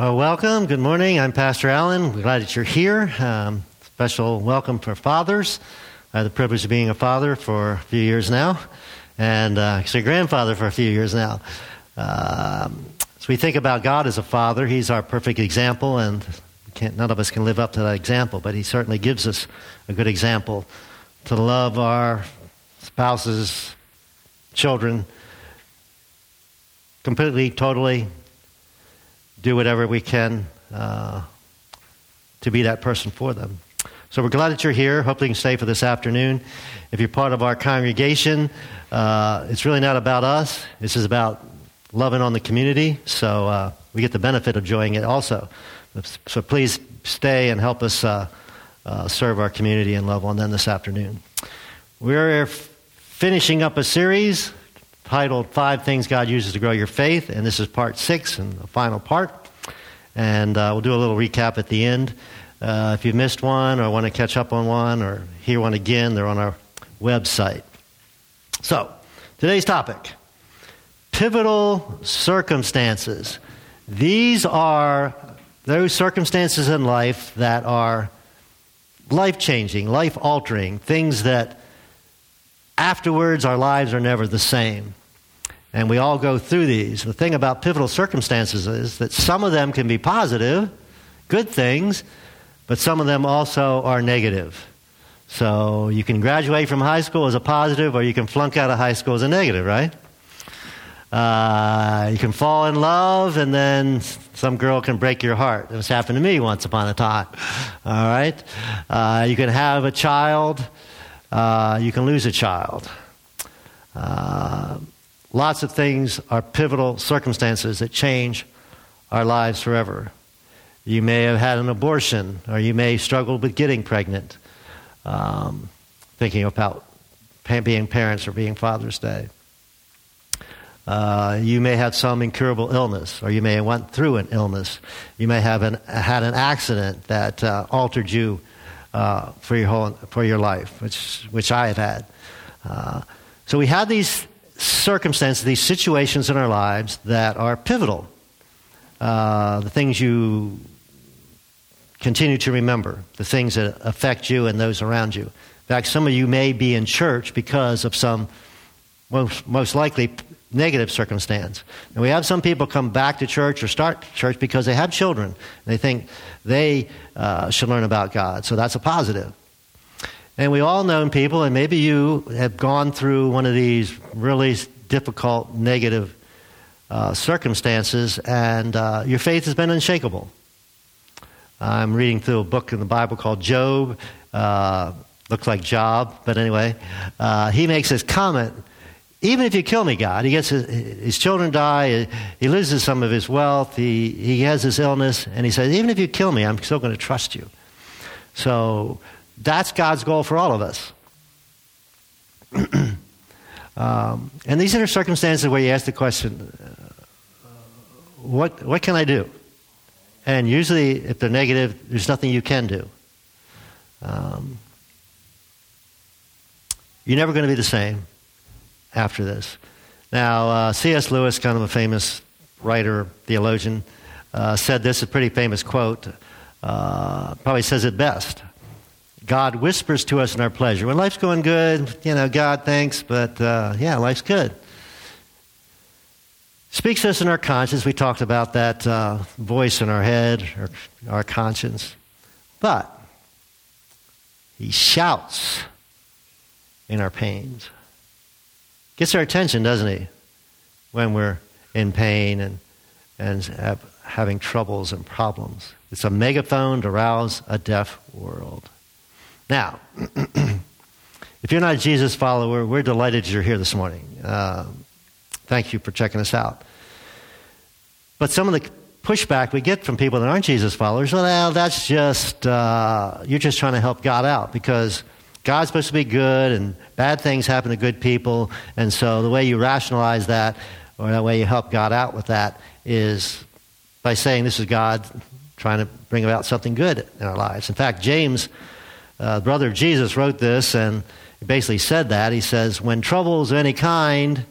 Well, welcome. Good morning. I'm Pastor Allen. We're glad that you're here. Um, special welcome for fathers. I have the privilege of being a father for a few years now, and uh, actually a grandfather for a few years now. Um, so we think about God as a father. He's our perfect example, and none of us can live up to that example, but He certainly gives us a good example to love our spouses, children, completely, totally, do whatever we can uh, to be that person for them. So we're glad that you're here. Hopefully, you can stay for this afternoon. If you're part of our congregation, uh, it's really not about us. This is about loving on the community. So uh, we get the benefit of enjoying it also. So please stay and help us uh, uh serve our community and love on them this afternoon. We're finishing up a series titled Five Things God Uses to Grow Your Faith, and this is part six and the final part. And uh, we'll do a little recap at the end. Uh, if you missed one or want to catch up on one or hear one again, they're on our website. So, today's topic pivotal circumstances. These are those circumstances in life that are life changing, life altering, things that afterwards our lives are never the same. And we all go through these. The thing about pivotal circumstances is that some of them can be positive, good things, but some of them also are negative. So you can graduate from high school as a positive, or you can flunk out of high school as a negative, right? Uh, you can fall in love, and then some girl can break your heart. This happened to me once upon a time. All right? Uh, you can have a child, uh, you can lose a child. Lots of things are pivotal circumstances that change our lives forever. You may have had an abortion, or you may struggle with getting pregnant, um, thinking about being parents or being Father's Day. Uh, you may have some incurable illness, or you may have went through an illness. You may have an, had an accident that uh, altered you uh, for your whole for your life, which which I have had. Uh, so we have these circumstances, these situations in our lives that are pivotal. Uh, the things you continue to remember, the things that affect you and those around you. In fact, some of you may be in church because of some most, most likely negative circumstance. And we have some people come back to church or start church because they have children. They think they uh, should learn about God. So that's a positive. And we all know people, and maybe you have gone through one of these really difficult, negative uh, circumstances, and uh, your faith has been unshakable. I'm reading through a book in the Bible called Job. Uh, looks like Job, but anyway, uh, he makes this comment even if you kill me, God, he gets his, his, children die, he loses some of his wealth, he, he has this illness, and he says, even if you kill me, I'm still going to trust you. So that's God's goal for all of us. um, and these are circumstances where you ask the question, uh, what, what can I do? And usually, if they're negative, there's nothing you can do. Um, you're never going to be the same after this. Now, uh, C.S. Lewis, kind of a famous writer, theologian, uh, said this, a pretty famous quote, uh, probably says it best. God whispers to us in our pleasure. When life's going good, you know, God, thanks, but uh, yeah, life's good. Speaks to us in our conscience. We talked about that uh, voice in our head, or our conscience. But he shouts in our pains. Gets our attention, doesn't he? When we're in pain and, and have, having troubles and problems. It's a megaphone to rouse a deaf world. Now, if you're not a Jesus follower, we're delighted you're here this morning. Uh, thank you for checking us out. But some of the pushback we get from people that aren't Jesus followers, well, that's just, uh, you're just trying to help God out because God's supposed to be good and bad things happen to good people. And so the way you rationalize that, or the way you help God out with that, is by saying this is God trying to bring about something good in our lives. In fact, James uh, brother of Jesus wrote this, and basically said that. He says, When troubles of any kind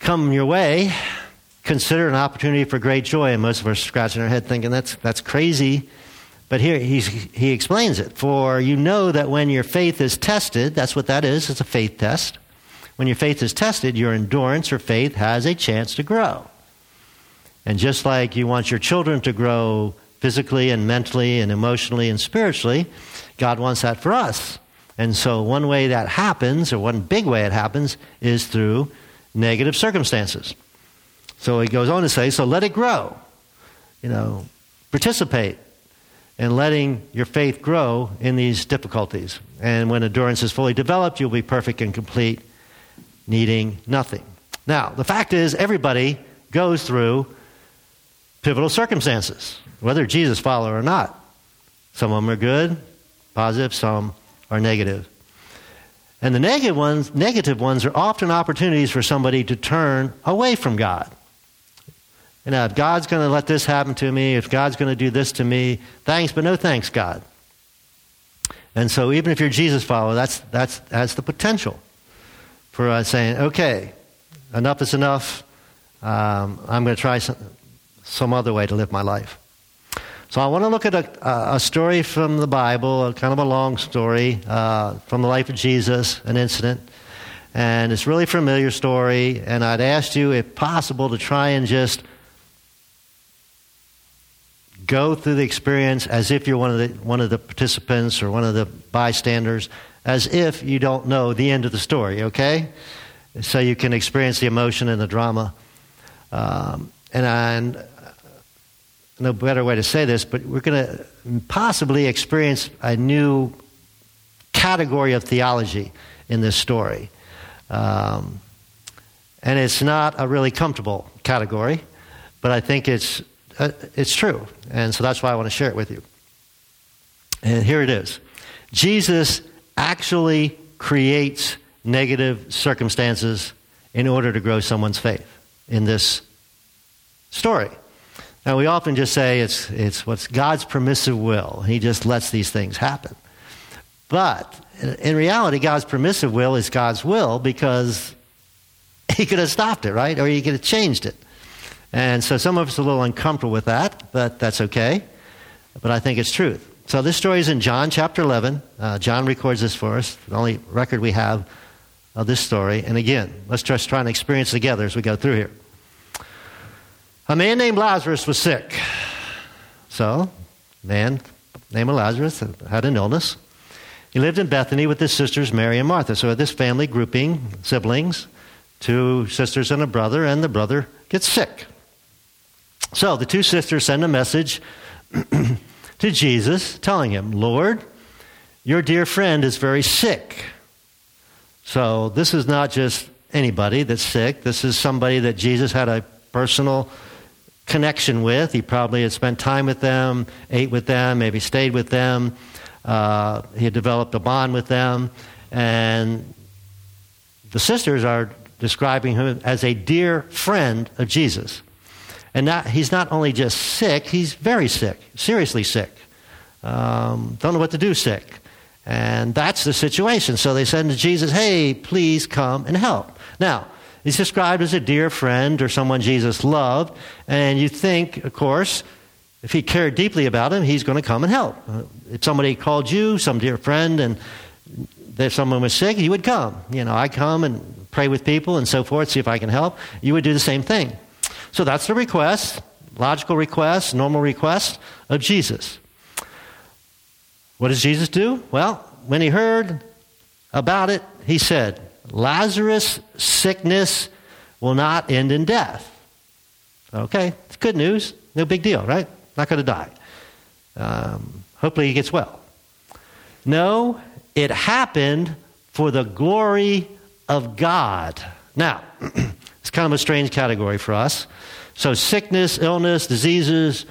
come your way, consider an opportunity for great joy. And most of us are scratching our head thinking that's, that's crazy. But here he explains it. For you know that when your faith is tested, that's what that is, it's a faith test. When your faith is tested, your endurance or faith has a chance to grow. And just like you want your children to grow physically and mentally and emotionally and spiritually, God wants that for us. And so, one way that happens, or one big way it happens, is through negative circumstances. So he goes on to say, so let it grow. You know, participate in letting your faith grow in these difficulties. And when endurance is fully developed, you'll be perfect and complete, needing nothing. Now, the fact is, everybody goes through pivotal circumstances, whether Jesus follower or not. Some of them are good, positive, some are negative. And the negative ones, negative ones are often opportunities for somebody to turn away from God. You know, if God's going to let this happen to me, if God's going to do this to me, thanks, but no thanks, God. And so, even if you're Jesus follower, that's, that's, that's the potential for us saying, okay, enough is enough. Um, I'm going to try some, some other way to live my life. So I want to look at a, a story from the Bible, kind of a long story uh, from the life of Jesus, an incident. And it's really familiar story. And I'd ask you, if possible, to try and just go through the experience as if you're one of the, one of the participants or one of the bystanders, as if you don't know the end of the story, okay? So you can experience the emotion and the drama. Um, and, and no better way to say this, but we're going to possibly experience a new category of theology in this story. Um, and it's not a really comfortable category, but I think it's, uh, it's true. And so that's why I want to share it with you. And here it is Jesus actually creates negative circumstances in order to grow someone's faith in this story. Now, we often just say it's, it's what's God's permissive will. He just lets these things happen. But in reality, God's permissive will is God's will because He could have stopped it, right? Or He could have changed it. And so some of us are a little uncomfortable with that, but that's okay. But I think it's truth. So this story is in John chapter 11. Uh, John records this for us, the only record we have of this story. And again, let's just try and experience together as we go through here. A man named Lazarus was sick. So, man named Lazarus had an illness. He lived in Bethany with his sisters Mary and Martha. So, this family grouping, siblings, two sisters and a brother, and the brother gets sick. So, the two sisters send a message to Jesus telling him, Lord, your dear friend is very sick. So, this is not just anybody that's sick. This is somebody that Jesus had a personal connection with. He probably had spent time with them, ate with them, maybe stayed with them. Uh, he had developed a bond with them. And the sisters are describing him as a dear friend of Jesus. And not, he's not only just sick, he's very sick, seriously sick. Um, don't know what to do sick. And that's the situation. So they said to Jesus, hey, please come and help. Now, He's described as a dear friend or someone Jesus loved. And you think, of course, if he cared deeply about him, he's going to come and help. Uh, if somebody called you, some dear friend, and if someone was sick, he would come. You know, I come and pray with people and so forth, see if I can help. You would do the same thing. So that's the request, logical request, normal request of Jesus. What does Jesus do? Well, when he heard about it, he said, Lazarus' sickness will not end in death. Okay, it's good news. No big deal, right? Not going to die. Um, hopefully he gets well. No, it happened for the glory of God. Now, it's kind of a strange category for us. So, sickness, illness, diseases,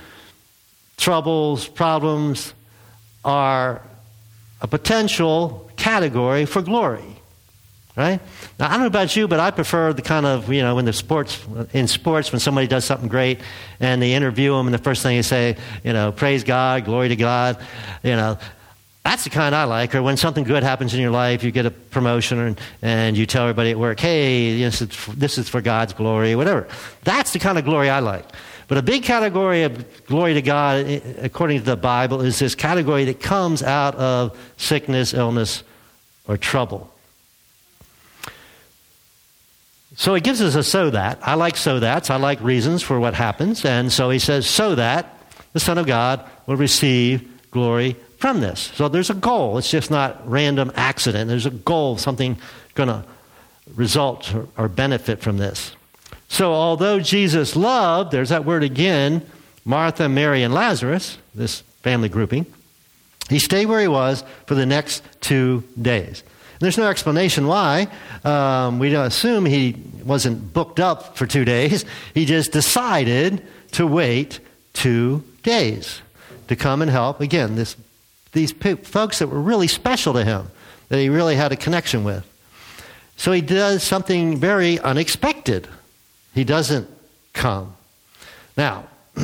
troubles, problems are a potential category for glory. Right? Now, I don't know about you, but I prefer the kind of, you know, in the sports, in sports, when somebody does something great and they interview them and the first thing they say, you know, praise God, glory to God, you know, That's the kind I like. Or when something good happens in your life, you get a promotion and, and you tell everybody at work, hey, this is, this is for God's glory, whatever. That's the kind of glory I like. But a big category of glory to God, eh, according to the Bible, is this category that comes out of sickness, illness, or trouble. So he gives us a so that. I like so that's. I like reasons for what happens. And so he says, so that the Son of God will receive glory from this. So there's a goal. It's just not random accident. There's a goal, something going to result or, or benefit from this. So although Jesus loved, there's that word again, Martha, Mary, and Lazarus, this family grouping, he stayed where he was for the next two days. There's no explanation why. Um, we don't assume he wasn't booked up for two days. He just decided to wait two days to come and help. Again, this these folks that were really special to him, that he really had a connection with. So he does something very unexpected. He doesn't come. Now,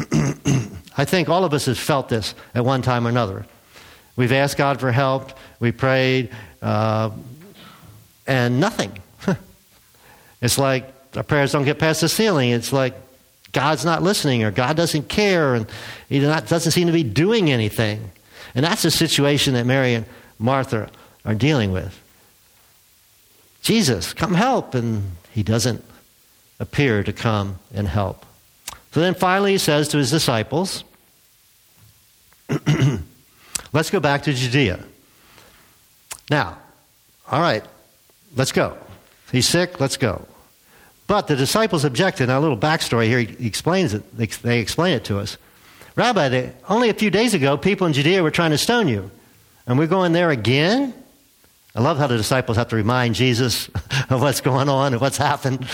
I think all of us have felt this at one time or another. We've asked God for help, we prayed, uh, and nothing. it's like our prayers don't get past the ceiling. It's like God's not listening or God doesn't care and He not, doesn't seem to be doing anything. And that's the situation that Mary and Martha are dealing with. Jesus, come help. And he doesn't appear to come and help. So then finally he says to his disciples, Let's go back to Judea. Now, all right, let's go. He's sick, let's go. But the disciples objected. Now, a little backstory here, he explains it. They explain it to us. Rabbi, they, only a few days ago, people in Judea were trying to stone you. And we're going there again? I love how the disciples have to remind Jesus of what's going on and what's happened.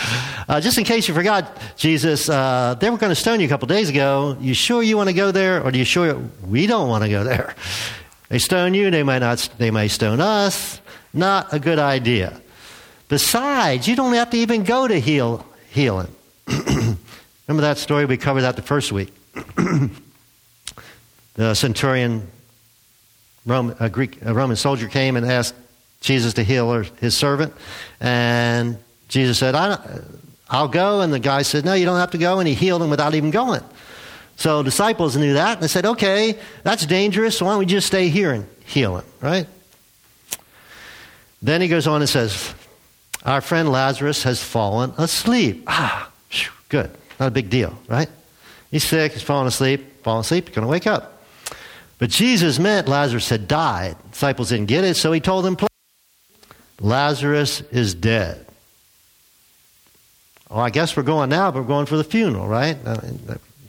Uh, just in case you forgot, Jesus, uh, they were going to stone you a couple days ago. You sure you want to go there, or do you sure we don't want to go there? They stone you, they might not. They may stone us. Not a good idea. Besides, you don't have to even go to heal healing. Remember that story? We covered that the first week. the centurion, Roman, a Greek, a Roman soldier came and asked Jesus to heal his servant, and Jesus said, "I'll go." And the guy said, "No, you don't have to go." And he healed him without even going. So disciples knew that, and they said, "Okay, that's dangerous. So why don't we just stay here and heal him?" Right? Then he goes on and says, "Our friend Lazarus has fallen asleep." Ah, good, not a big deal, right? He's sick. He's falling asleep. Falling asleep. He's going to wake up. But Jesus meant Lazarus had died. Disciples didn't get it, so he told them, Lazarus is dead. Oh, I guess we're going now, but we're going for the funeral, right?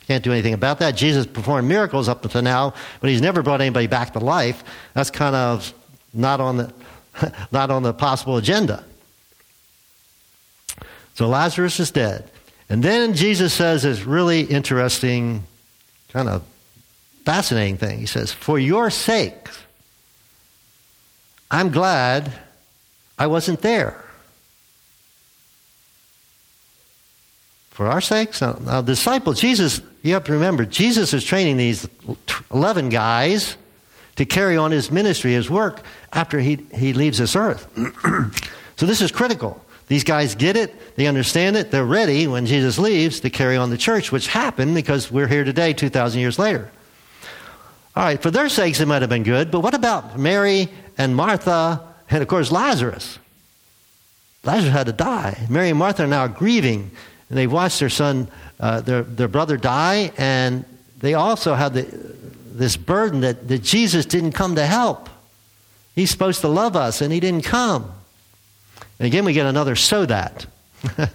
Can't do anything about that. Jesus performed miracles up until now, but he's never brought anybody back to life. That's kind of not on the, not on the possible agenda. So Lazarus is dead. And then Jesus says this really interesting, kind of fascinating thing. He says, For your sake, I'm glad I wasn't there. For our sakes, uh, uh, now, now disciples, Jesus, you have to remember, Jesus is training these 11 guys to carry on his ministry, his work, after he, he leaves this earth. so this is critical. These guys get it, they understand it, they're ready when Jesus leaves to carry on the church, which happened because we're here today 2,000 years later. All right, for their sakes, it might have been good, but what about Mary and Martha and, of course, Lazarus? Lazarus had to die. Mary and Martha are now grieving, and they've watched their son, uh, their, their brother, die, and they also have the, this burden that, that Jesus didn't come to help. He's supposed to love us, and he didn't come. And again, we get another so that. and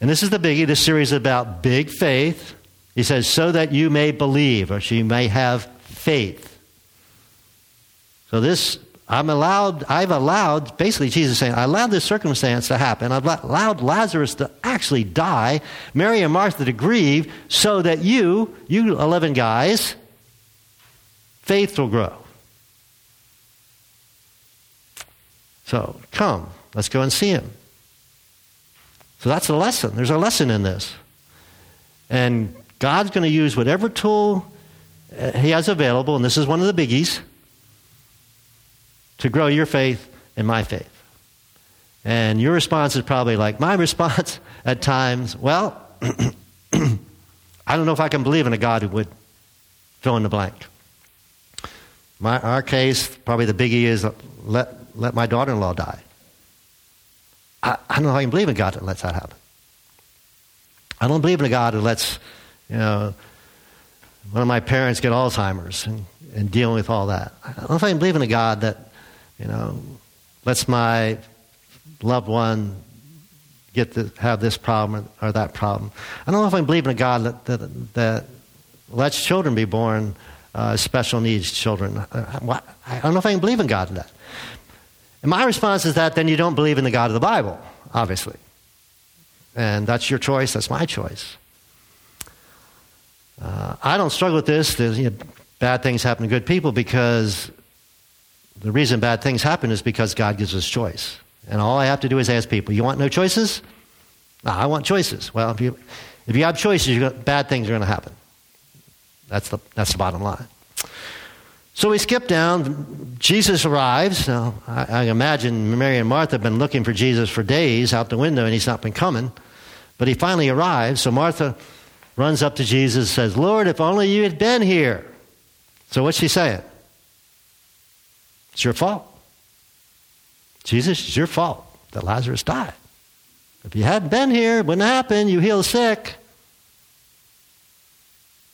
this is the biggie. This series is about big faith he says, so that you may believe, or she may have faith. So this, I'm allowed, I've allowed, basically Jesus saying, I allowed this circumstance to happen. I've allowed Lazarus to actually die, Mary and Martha to grieve, so that you, you 11 guys, faith will grow. So come, let's go and see him. So that's a lesson. There's a lesson in this. And God's going to use whatever tool uh, He has available, and this is one of the biggies to grow your faith and my faith. And your response is probably like my response at times, well, I don't know if I can believe in a God who would fill in the blank. My, our case, probably the biggie is let, let my daughter in law die. I, I don't know if I can believe in God that lets that happen. I don't believe in a God who lets, you know, one of my parents get Alzheimer's and, and dealing with all that. I don't know if I can believe in a God that, you know, lets my loved one get to have this problem or that problem. I don't know if I believe in a God that, that, that lets children be born uh, special needs children. Uh, I don't know if I can believe in God in that. And my response is that then you don't believe in the God of the Bible, obviously. And that's your choice, that's my choice. Uh, I don't struggle with this. You know, bad things happen to good people because the reason bad things happen is because God gives us choice. And all I have to do is ask people, you want no choices? No, I want choices. Well, if you, if you have choices, got, bad things are going to happen. That's the, that's the bottom line. So we skip down. Jesus arrives. Now, I, I, imagine Mary and Martha have been looking for Jesus for days out the window, and he's not been coming. But he finally arrives. So Martha runs up to Jesus and says, Lord, if only you had been here. So what's she saying? It's your fault. Jesus, it's your fault that Lazarus died. If you hadn't been here, it wouldn't happen. You heal sick.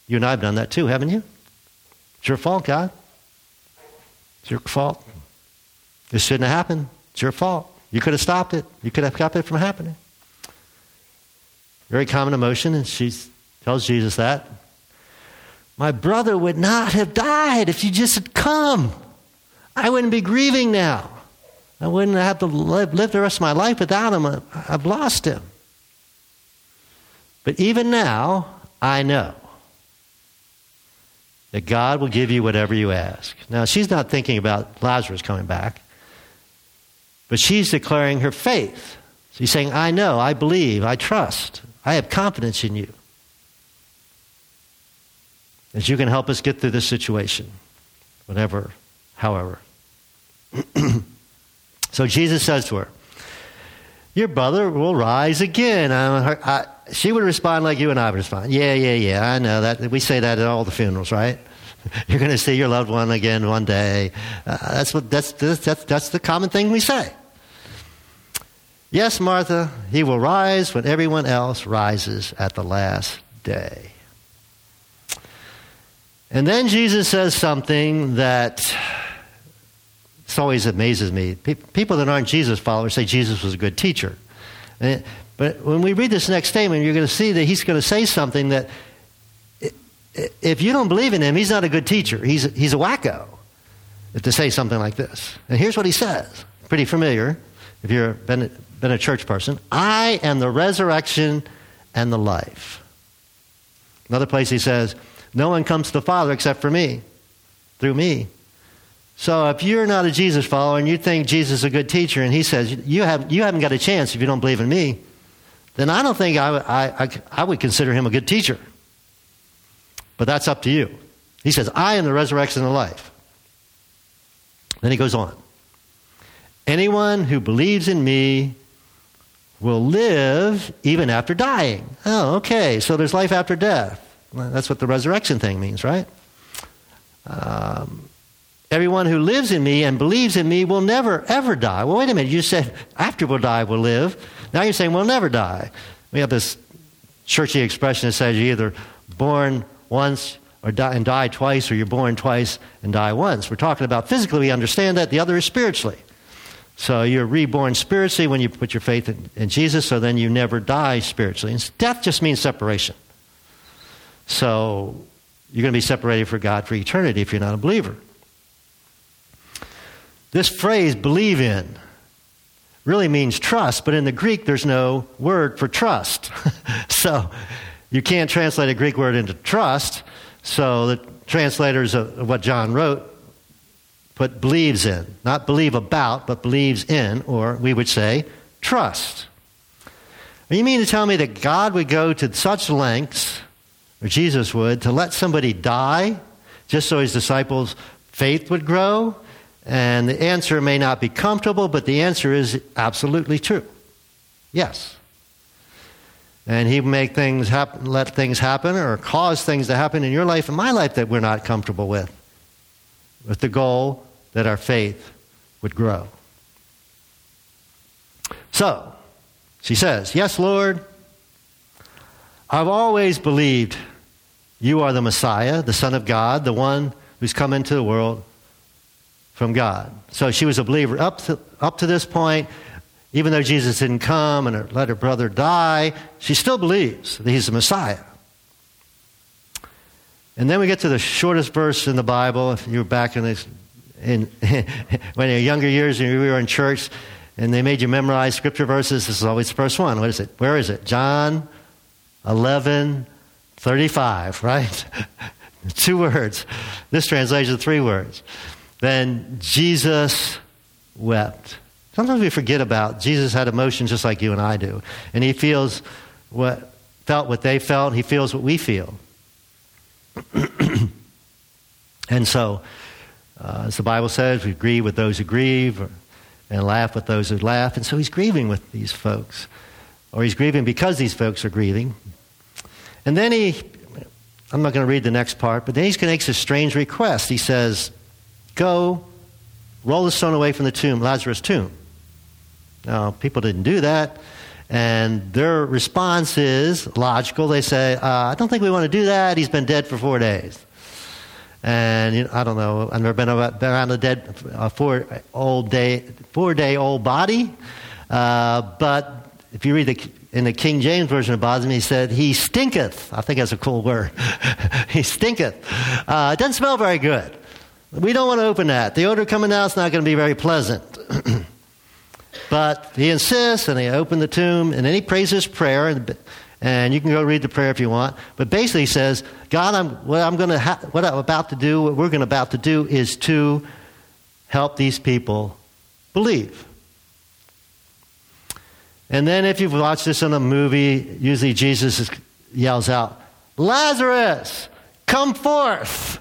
You and I have done that too, haven't you? It's your fault, God. It's your fault. This shouldn't have happened. It's your fault. You could have stopped it. You could have kept it from happening. Very common emotion, and she tells Jesus that. My brother would not have died if you just had come. I wouldn't be grieving now. I wouldn't have to live, live the rest of my life without him. I've lost him. But even now, I know that God will give you whatever you ask. Now, she's not thinking about Lazarus coming back, but she's declaring her faith. She's saying, I know, I believe, I trust, I have confidence in you. That you can help us get through this situation, whatever, however. So Jesus says to her, Your brother will rise again. I, I, she would respond like you and I would respond. Yeah, yeah, yeah, I know that. We say that at all the funerals, right? You're going to see your loved one again one day. Uh, that's, what, that's, that's, that's the common thing we say. Yes, Martha, he will rise when everyone else rises at the last day. And then Jesus says something that always amazes me. People that aren't Jesus followers say Jesus was a good teacher. Eh, but when we read this next statement, you're going to see that he's going to say something that if you don't believe in him, he's not a good teacher. He's, he's a wacko to say something like this. And here's what he says. Pretty familiar if you've been, been a church person. I am the resurrection and the life. Another place he says, No one comes to the Father except for me, through me. So if you're not a Jesus follower and you think Jesus is a good teacher and he says, you, have, you haven't got a chance if you don't believe in me, then I don't think I, I, I, I would consider him a good teacher. But that's up to you. He says, I am the resurrection and the life. Then he goes on. Anyone who believes in me will live even after dying. Oh, okay. So there's life after death. Well, that's what the resurrection thing means, right? Um, Everyone who lives in me and believes in me will never, ever die. Well, wait a minute. You said after we'll die, we'll live. Now you're saying we'll never die. We have this churchy expression that says you're either born once or die, and die twice, or you're born twice and die once. We're talking about physically, we understand that. The other is spiritually. So you're reborn spiritually when you put your faith in, in Jesus, so then you never die spiritually. And death just means separation. So you're going to be separated from God for eternity if you're not a believer. This phrase, believe in, really means trust, but in the Greek, there's no word for trust. so you can't translate a Greek word into trust. So the translators of what John wrote put believes in, not believe about, but believes in, or we would say trust. You mean to tell me that God would go to such lengths, or Jesus would, to let somebody die just so his disciples' faith would grow? And the answer may not be comfortable, but the answer is absolutely true. Yes. And he make things happen, let things happen or cause things to happen in your life and my life that we're not comfortable with, with the goal that our faith would grow. So, she says, Yes, Lord, I've always believed you are the Messiah, the Son of God, the one who's come into the world from God. So she was a believer up to, up to this point. Even though Jesus didn't come and let her brother die, she still believes that he's the Messiah. And then we get to the shortest verse in the Bible. If you were back in, this, in when your younger years and we were in church and they made you memorize scripture verses, this is always the first one. What is it? Where is it? John 11, 35, right? Two words. This translation, three words. Then Jesus wept. Sometimes we forget about Jesus had emotions just like you and I do. And he feels what felt what they felt, he feels what we feel. and so, uh, as the Bible says, we grieve with those who grieve or, and laugh with those who laugh. And so he's grieving with these folks. Or he's grieving because these folks are grieving. And then he, I'm not going to read the next part, but then he makes a strange request. He says, Go, roll the stone away from the tomb, Lazarus' tomb. Now, people didn't do that. And their response is logical. They say, uh, I don't think we want to do that. He's been dead for four days. And you know, I don't know. I've never been around a dead four old day four day old body. Uh, but if you read the in the King James version of Bosnia, he said, He stinketh. I think that's a cool word. he stinketh. Uh, it doesn't smell very good. We don't want to open that. The odor coming out is not going to be very pleasant. but he insists, and he opened the tomb, and then he prays his prayer, and, and you can go read the prayer if you want. But basically, he says, God, I'm, what I'm going to ha- what I'm about to do, what we're going about to do, is to help these people believe. And then, if you've watched this in a movie, usually Jesus yells out, Lazarus, come forth.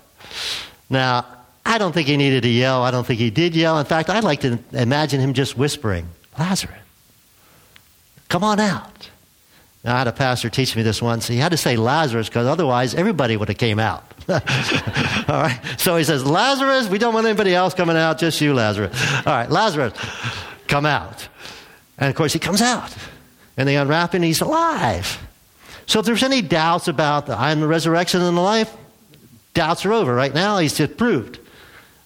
Now, I don't think he needed to yell. I don't think he did yell. In fact, I'd like to imagine him just whispering, Lazarus, come on out. Now, I had a pastor teach me this once. He had to say Lazarus because otherwise everybody would have came out. All right. So he says, Lazarus, we don't want anybody else coming out, just you, Lazarus. All right, Lazarus, come out. And of course, he comes out. And they unwrap him, and he's alive. So if there's any doubts about the I am the resurrection and the life, doubts are over. Right now, he's just proved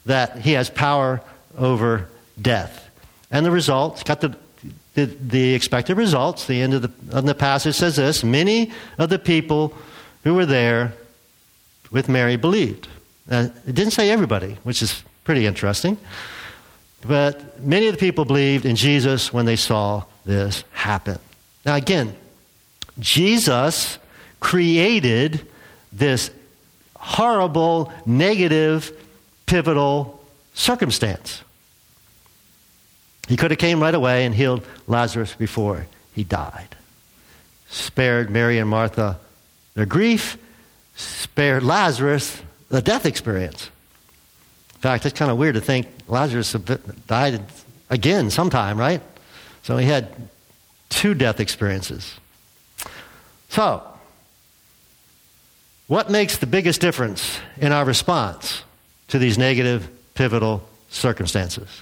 that he has power over death. And the results, got the, the, the expected results. The end of the, of the passage says this Many of the people who were there with Mary believed. Uh, it didn't say everybody, which is pretty interesting. But many of the people believed in Jesus when they saw this happen. Now, again, Jesus created this horrible, negative, pivotal circumstance. He could have came right away and healed Lazarus before he died. Spared Mary and Martha their grief, spared Lazarus the death experience In fact, it's kind of weird to think Lazarus died again sometime, right? So he had two death experiences. So, what makes the biggest difference in our response to these negative, pivotal circumstances?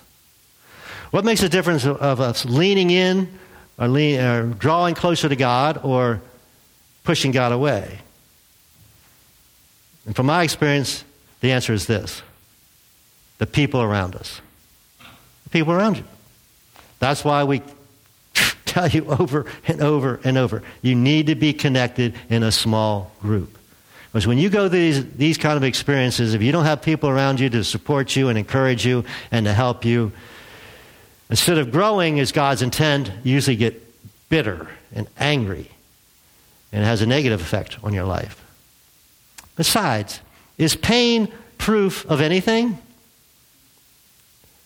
What makes the difference of us leaning in or, lean, or drawing closer to God or pushing God away? And from my experience, the answer is this the people around us. The people around you. That's why we tell you over and over and over you need to be connected in a small group. Because when you go these, these kind of experiences, if you don't have people around you to support you and encourage you and to help you, instead of growing as God's intent, you usually get bitter and angry. And it has a negative effect on your life. Besides, is pain proof of anything?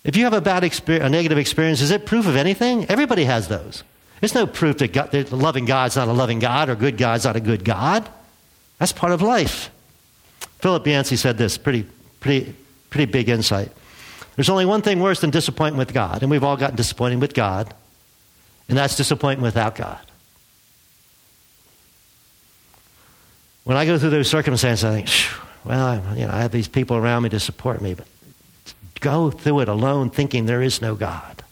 If you have a bad experience, a negative experience, is it proof of anything? Everybody has those. It's no proof that, God, that loving God's not a loving God or good God's not a good God. That's part of life. Philip Yancey said this pretty, pretty, pretty big insight. There's only one thing worse than disappointment with God, and we've all gotten disappointed with God, and that's disappointment without God. When I go through those circumstances, I think, well, you know, I have these people around me to support me, but go through it alone thinking there is no God.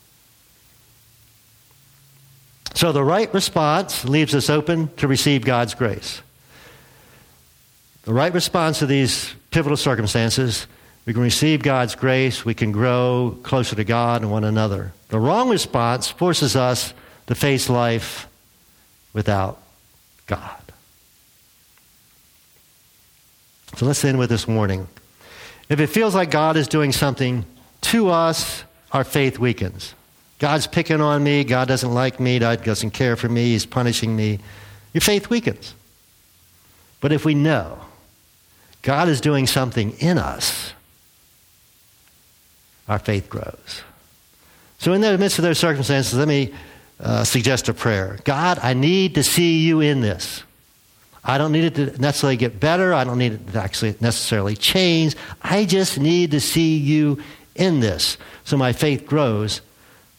So the right response leaves us open to receive God's grace. The right response to these pivotal circumstances, we can receive God's grace, we can grow closer to God and one another. The wrong response forces us to face life without God. So let's end with this warning. If it feels like God is doing something to us, our faith weakens. God's picking on me, God doesn't like me, God doesn't care for me, He's punishing me. Your faith weakens. But if we know God is doing something in us, our faith grows. So, in the midst of those circumstances, let me uh, suggest a prayer God, I need to see you in this. I don't need it to necessarily get better. I don't need it to actually necessarily change. I just need to see you in this so my faith grows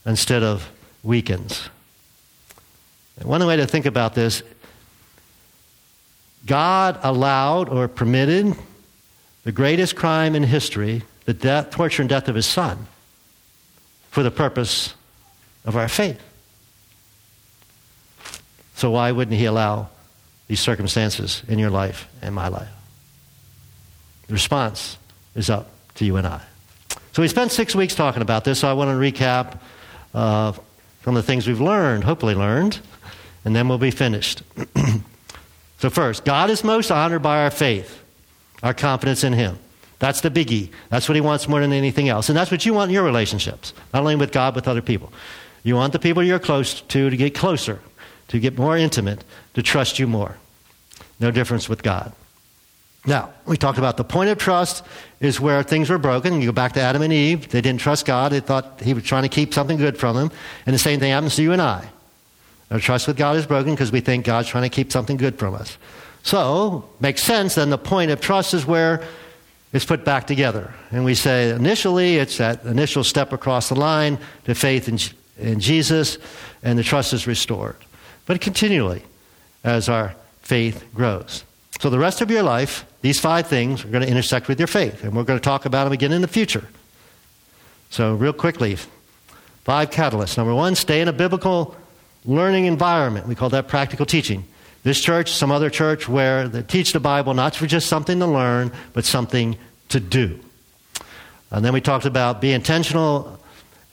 instead of weakens. One way to think about this God allowed or permitted the greatest crime in history, the death, torture and death of his son, for the purpose of our faith. So why wouldn't he allow these circumstances in your life and my life? The response is up to you and I. So we spent six weeks talking about this, so I want to recap uh, from the things we've learned, hopefully learned, and then we'll be finished. so, first, God is most honored by our faith, our confidence in Him. That's the biggie. That's what He wants more than anything else. And that's what you want in your relationships, not only with God, with other people. You want the people you're close to to get closer, to get more intimate, to trust you more. No difference with God. Now, we talked about the point of trust is where things were broken. You go back to Adam and Eve. They didn't trust God. They thought he was trying to keep something good from them. And the same thing happens to you and I. Our trust with God is broken because we think God's trying to keep something good from us. So, makes sense then the point of trust is where it's put back together. And we say initially it's that initial step across the line to faith in, in Jesus, and the trust is restored. But continually, as our faith grows. So, the rest of your life, these five things are going to intersect with your faith, and we're going to talk about them again in the future. So, real quickly, five catalysts. Number one, stay in a biblical learning environment. We call that practical teaching. This church, some other church, where they teach the Bible not for just something to learn, but something to do. And then we talked about be intentional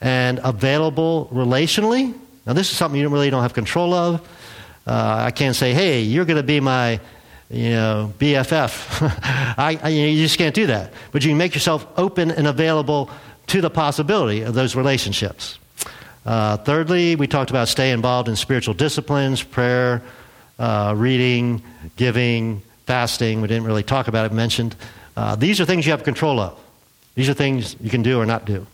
and available relationally. Now, this is something you really don't have control of. Uh, I can't say, hey, you're going to be my you know, BFF. I, I, you just can't do that. But you can make yourself open and available to the possibility of those relationships. Uh, thirdly, we talked about stay involved in spiritual disciplines, prayer, uh, reading, giving, fasting. We didn't really talk about it, mentioned. Uh, these are things you have control of. These are things you can do or not do.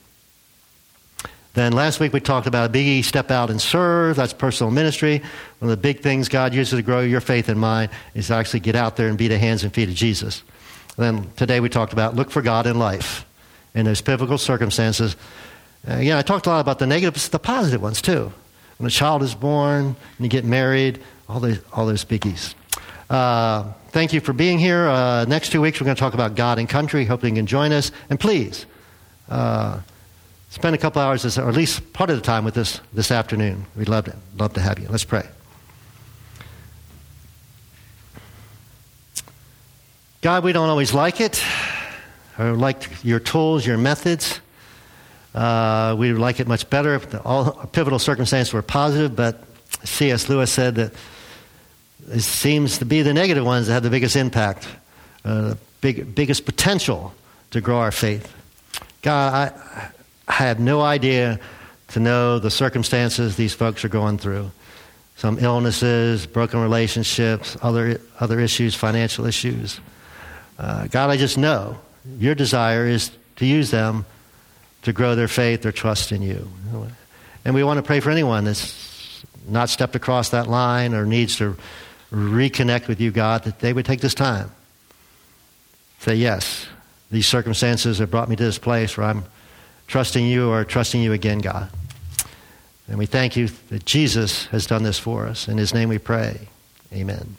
Then last week we talked about a biggie step out and serve. That's personal ministry. One of the big things God uses to grow your faith and mine is to actually get out there and be the hands and feet of Jesus. And then today we talked about look for God in life in those pivotal circumstances. Uh, yeah, I talked a lot about the negatives, the positive ones too. When a child is born, and you get married, all those, all those biggies. Uh, thank you for being here. Uh, next two weeks we're going to talk about God and country. Hope you can join us. And please, uh, spend a couple hours, this, or at least part of the time with us this afternoon. We'd love to, love to have you. Let's pray. God, we don't always like it, or like your tools, your methods. Uh, we would like it much better if all pivotal circumstances were positive, but C.S. Lewis said that it seems to be the negative ones that have the biggest impact, uh, the big, biggest potential to grow our faith. God, I, I have no idea to know the circumstances these folks are going through. Some illnesses, broken relationships, other, other issues, financial issues. Uh, God, I just know your desire is to use them to grow their faith, or trust in you. And we want to pray for anyone that's not stepped across that line or needs to reconnect with you, God, that they would take this time. Say, yes, these circumstances have brought me to this place where I'm trusting you or trusting you again, God. And we thank you that Jesus has done this for us. In his name we pray. Amen.